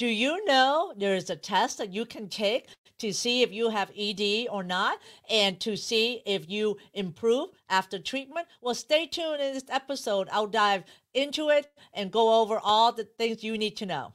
Do you know there is a test that you can take to see if you have ED or not and to see if you improve after treatment? Well, stay tuned in this episode. I'll dive into it and go over all the things you need to know.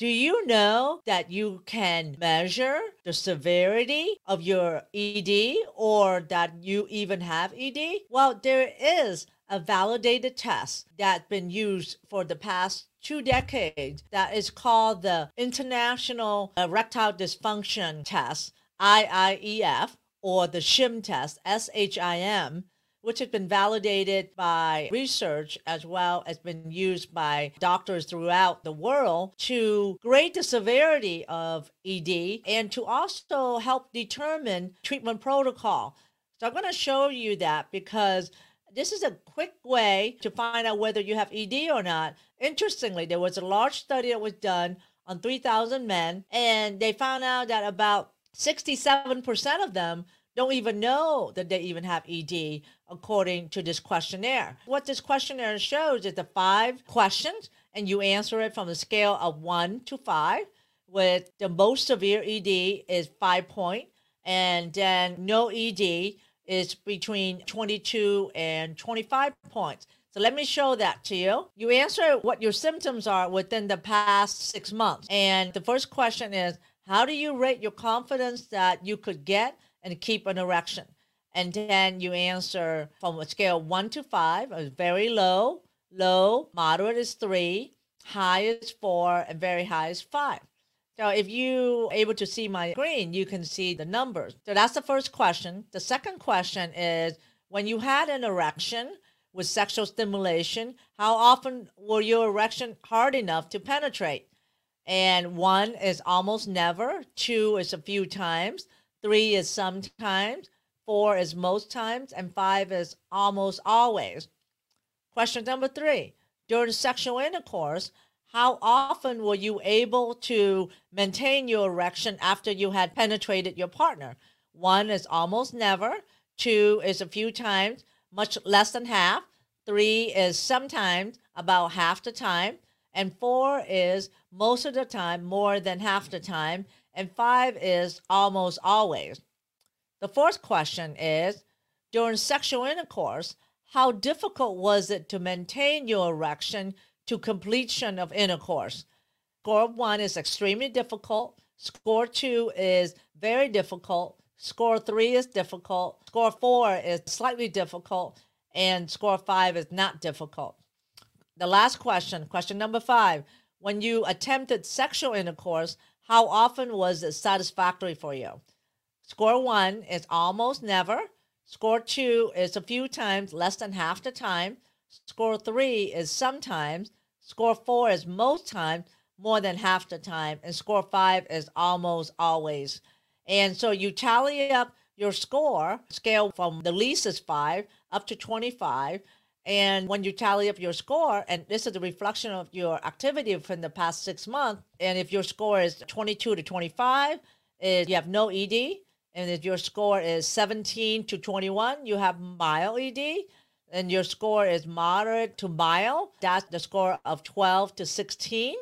Do you know that you can measure the severity of your ED or that you even have ED? Well, there is a validated test that's been used for the past two decades that is called the International Erectile Dysfunction Test, IIEF, or the SHIM test, S-H-I-M, which has been validated by research as well as been used by doctors throughout the world to grade the severity of ED and to also help determine treatment protocol. So I'm going to show you that because this is a quick way to find out whether you have ED or not. Interestingly, there was a large study that was done on 3,000 men, and they found out that about 67% of them don't even know that they even have ED, according to this questionnaire. What this questionnaire shows is the five questions, and you answer it from a scale of one to five, with the most severe ED is five point, and then no ED is between 22 and 25 points. So let me show that to you. You answer what your symptoms are within the past six months. And the first question is How do you rate your confidence that you could get and keep an erection? And then you answer from a scale one to five, very low, low, moderate is three, high is four, and very high is five. So if you able to see my screen, you can see the numbers. So that's the first question. The second question is when you had an erection with sexual stimulation, how often were your erection hard enough to penetrate? And one is almost never, two is a few times, three is sometimes, four is most times, and five is almost always. Question number three during sexual intercourse, how often were you able to maintain your erection after you had penetrated your partner? One is almost never, two is a few times, much less than half, three is sometimes about half the time, and four is most of the time, more than half the time, and five is almost always. The fourth question is during sexual intercourse, how difficult was it to maintain your erection to completion of intercourse? Score one is extremely difficult. Score two is very difficult. Score three is difficult. Score four is slightly difficult. And score five is not difficult. The last question, question number five. When you attempted sexual intercourse, how often was it satisfactory for you? Score one is almost never. Score two is a few times, less than half the time. Score three is sometimes. Score four is most times, more than half the time. And score five is almost always. And so you tally up your score, scale from the least is five up to 25. And when you tally up your score, and this is a reflection of your activity from the past six months, and if your score is 22 to 25, is you have no ED, and if your score is 17 to 21, you have mild ED. And your score is moderate to mild. That's the score of 12 to 16.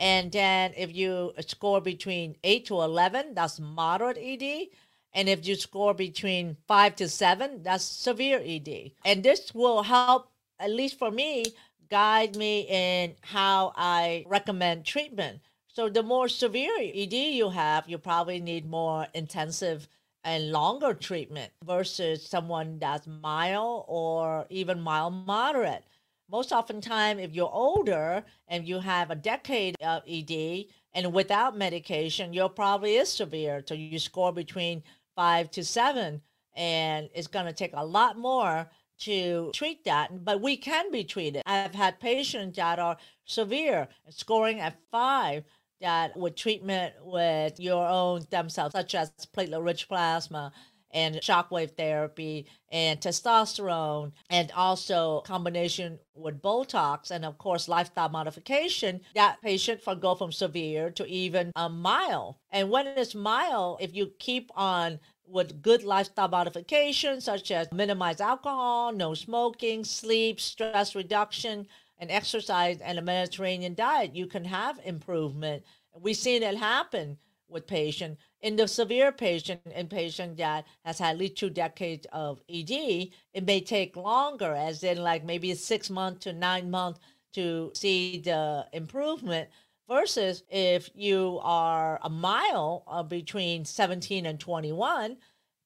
And then if you score between 8 to 11, that's moderate ED. And if you score between 5 to 7, that's severe ED. And this will help, at least for me, guide me in how I recommend treatment. So the more severe ED you have, you probably need more intensive and longer treatment versus someone that's mild or even mild moderate. Most oftentimes, if you're older and you have a decade of ED and without medication, you're probably is severe. So you score between five to seven. And it's going to take a lot more to treat that, but we can be treated. I've had patients that are severe, scoring at five, that with treatment with your own stem cells, such as platelet rich plasma and shockwave therapy and testosterone and also combination with botox and of course lifestyle modification that patient can go from severe to even a mild and when it's mild if you keep on with good lifestyle modifications such as minimize alcohol, no smoking, sleep, stress reduction, and exercise and a Mediterranean diet, you can have improvement. We've seen it happen with patient. In the severe patient in patient that has had at least two decades of ED, it may take longer, as in like maybe six months to nine months to see the improvement versus if you are a mile uh, between 17 and 21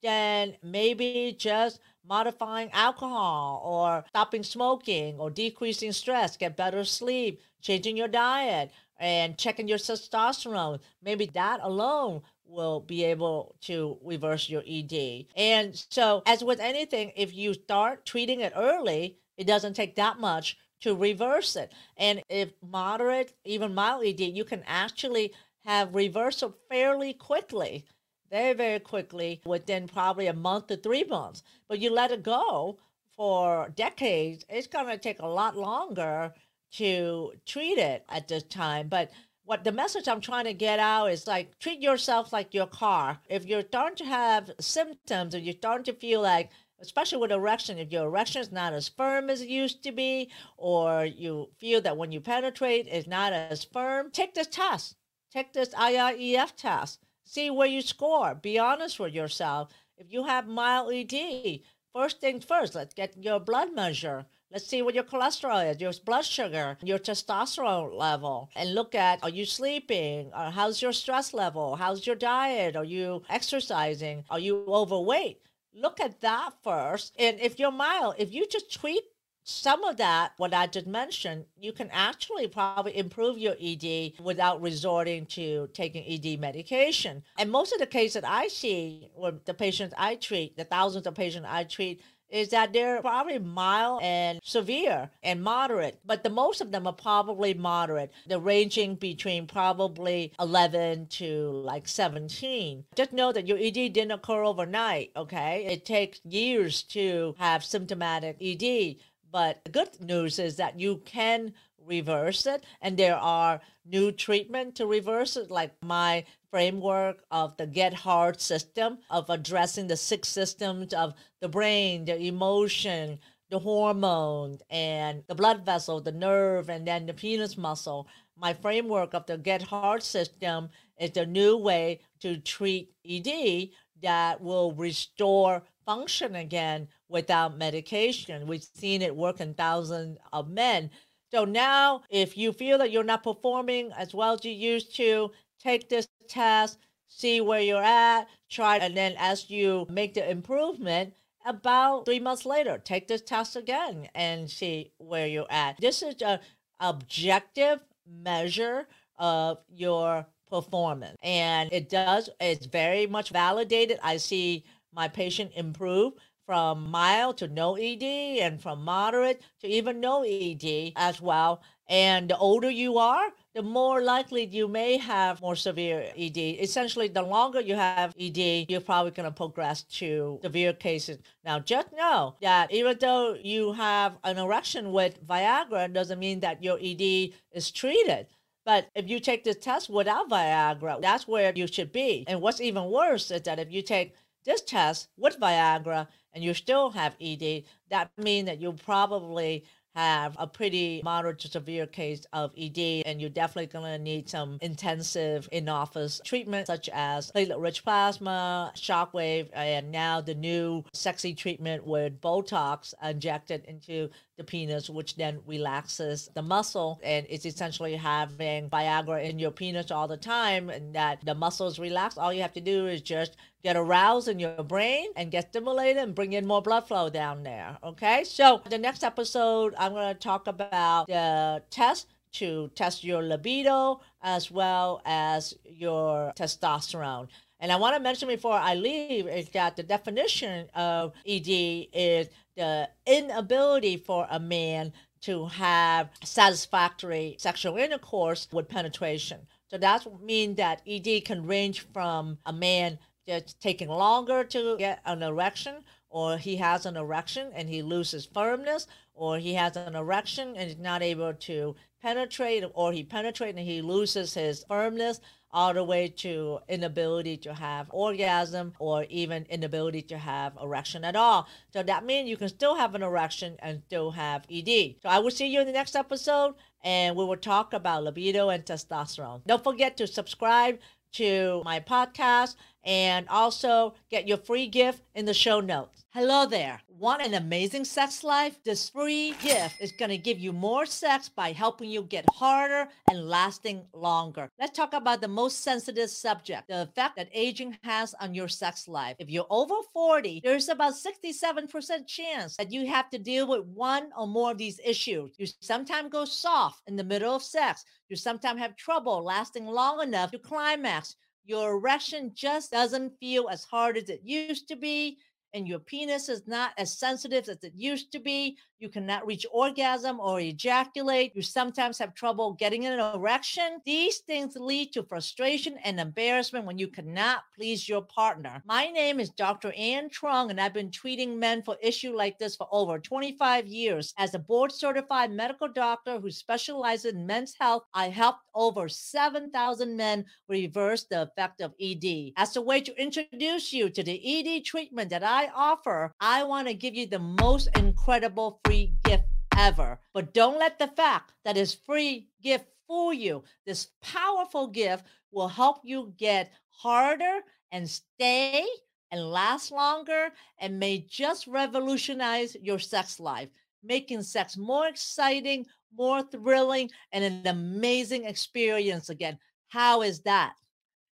then maybe just modifying alcohol or stopping smoking or decreasing stress get better sleep changing your diet and checking your testosterone maybe that alone will be able to reverse your ed and so as with anything if you start treating it early it doesn't take that much to reverse it. And if moderate, even mild ED, you can actually have reversal fairly quickly, very, very quickly, within probably a month to three months. But you let it go for decades, it's going to take a lot longer to treat it at this time. But what the message I'm trying to get out is like treat yourself like your car. If you're starting to have symptoms or you're starting to feel like especially with erection, if your erection is not as firm as it used to be, or you feel that when you penetrate it's not as firm, take this test. Take this IIEF test. See where you score. Be honest with yourself. If you have mild ED, first things first, let's get your blood measure. Let's see what your cholesterol is, your blood sugar, your testosterone level, and look at are you sleeping? Or uh, how's your stress level? How's your diet? Are you exercising? Are you overweight? look at that first. And if you're mild, if you just tweak some of that, what I just mentioned, you can actually probably improve your ED without resorting to taking ED medication. And most of the cases that I see with the patients I treat, the thousands of patients I treat, is that they're probably mild and severe and moderate, but the most of them are probably moderate. They're ranging between probably 11 to like 17. Just know that your ED didn't occur overnight, okay? It takes years to have symptomatic ED. But the good news is that you can reverse it and there are new treatment to reverse it like my framework of the get hard system of addressing the six systems of the brain the emotion the hormone and the blood vessel the nerve and then the penis muscle. My framework of the get hard system is the new way to treat ed that will restore function again without medication we've seen it work in thousands of men so now, if you feel that you're not performing as well as you used to, take this test, see where you're at, try, and then as you make the improvement, about three months later, take this test again and see where you're at. This is an objective measure of your performance, and it does. It's very much validated. I see my patient improve from mild to no ED and from moderate to even no ED as well. And the older you are, the more likely you may have more severe ED. Essentially, the longer you have ED, you're probably going to progress to severe cases. Now, just know that even though you have an erection with Viagra, doesn't mean that your ED is treated. But if you take this test without Viagra, that's where you should be. And what's even worse is that if you take this test with Viagra and you still have ED, that means that you probably have a pretty moderate to severe case of ED, and you're definitely going to need some intensive in office treatment, such as platelet rich plasma, shockwave, and now the new sexy treatment with Botox injected into the penis, which then relaxes the muscle. And it's essentially having Viagra in your penis all the time, and that the muscles relax. All you have to do is just get aroused in your brain and get stimulated and bring in more blood flow down there. Okay, so the next episode, I'm going to talk about the test to test your libido as well as your testosterone. And I want to mention before I leave is that the definition of ED is the inability for a man to have satisfactory sexual intercourse with penetration. So that means that ED can range from a man just taking longer to get an erection, or he has an erection and he loses firmness, or he has an erection and is not able to penetrate, or he penetrates and he loses his firmness all the way to inability to have orgasm or even inability to have erection at all. So that means you can still have an erection and still have ED. So I will see you in the next episode and we will talk about libido and testosterone. Don't forget to subscribe to my podcast and also get your free gift in the show notes. Hello there. Want an amazing sex life? This free gift is going to give you more sex by helping you get harder and lasting longer. Let's talk about the most sensitive subject the effect that aging has on your sex life. If you're over 40, there's about 67% chance that you have to deal with one or more of these issues. You sometimes go soft in the middle of sex, you sometimes have trouble lasting long enough to climax your erection just doesn't feel as hard as it used to be and your penis is not as sensitive as it used to be. You cannot reach orgasm or ejaculate. You sometimes have trouble getting an erection. These things lead to frustration and embarrassment when you cannot please your partner. My name is Dr. Ann Truong, and I've been treating men for issues like this for over 25 years. As a board certified medical doctor who specializes in men's health, I helped over 7,000 men reverse the effect of ED. As a way to introduce you to the ED treatment that I offer, I want to give you the most incredible free free gift ever. But don't let the fact that it's free gift fool you. This powerful gift will help you get harder and stay and last longer and may just revolutionize your sex life, making sex more exciting, more thrilling, and an amazing experience again. How is that?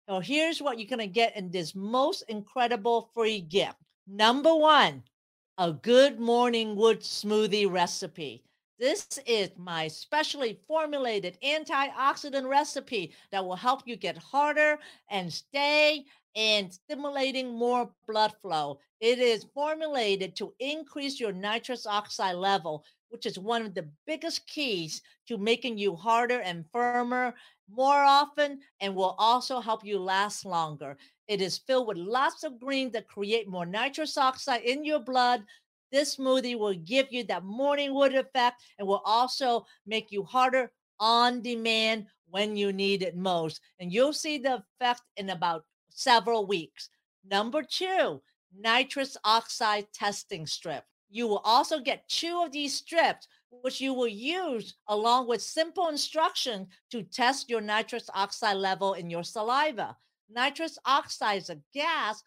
So here's what you're going to get in this most incredible free gift. Number one, a good morning wood smoothie recipe. This is my specially formulated antioxidant recipe that will help you get harder and stay and stimulating more blood flow. It is formulated to increase your nitrous oxide level, which is one of the biggest keys to making you harder and firmer more often and will also help you last longer. It is filled with lots of greens that create more nitrous oxide in your blood. This smoothie will give you that morning wood effect and will also make you harder on demand when you need it most. And you'll see the effect in about several weeks. Number two, nitrous oxide testing strip. You will also get two of these strips, which you will use along with simple instruction to test your nitrous oxide level in your saliva. Nitrous oxide is a gas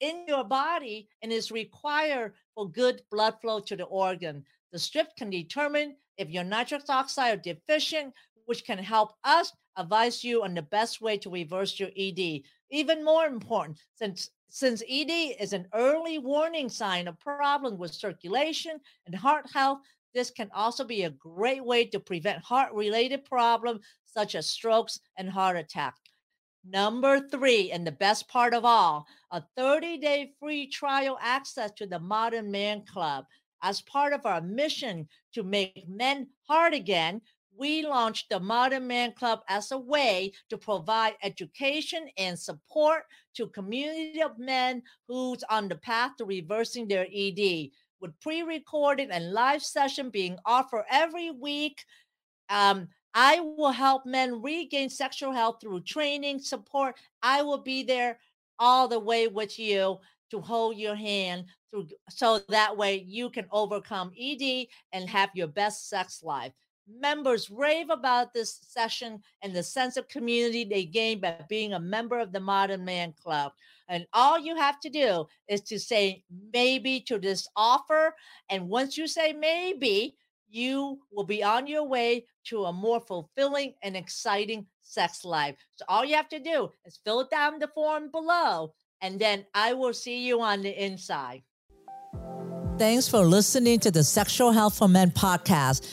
in your body and is required for good blood flow to the organ. The strip can determine if your nitrous oxide are deficient, which can help us advise you on the best way to reverse your ED. Even more important, since since ED is an early warning sign of problems with circulation and heart health, this can also be a great way to prevent heart related problems such as strokes and heart attack. Number three, and the best part of all, a 30 day free trial access to the Modern Man Club. As part of our mission to make men hard again, we launched the Modern Man Club as a way to provide education and support to community of men who's on the path to reversing their ED. With pre-recorded and live session being offered every week, um, I will help men regain sexual health through training, support. I will be there all the way with you to hold your hand through so that way you can overcome ED and have your best sex life. Members rave about this session and the sense of community they gain by being a member of the Modern Man Club. And all you have to do is to say maybe to this offer. And once you say maybe, you will be on your way to a more fulfilling and exciting sex life. So all you have to do is fill down the form below, and then I will see you on the inside. Thanks for listening to the Sexual Health for Men podcast.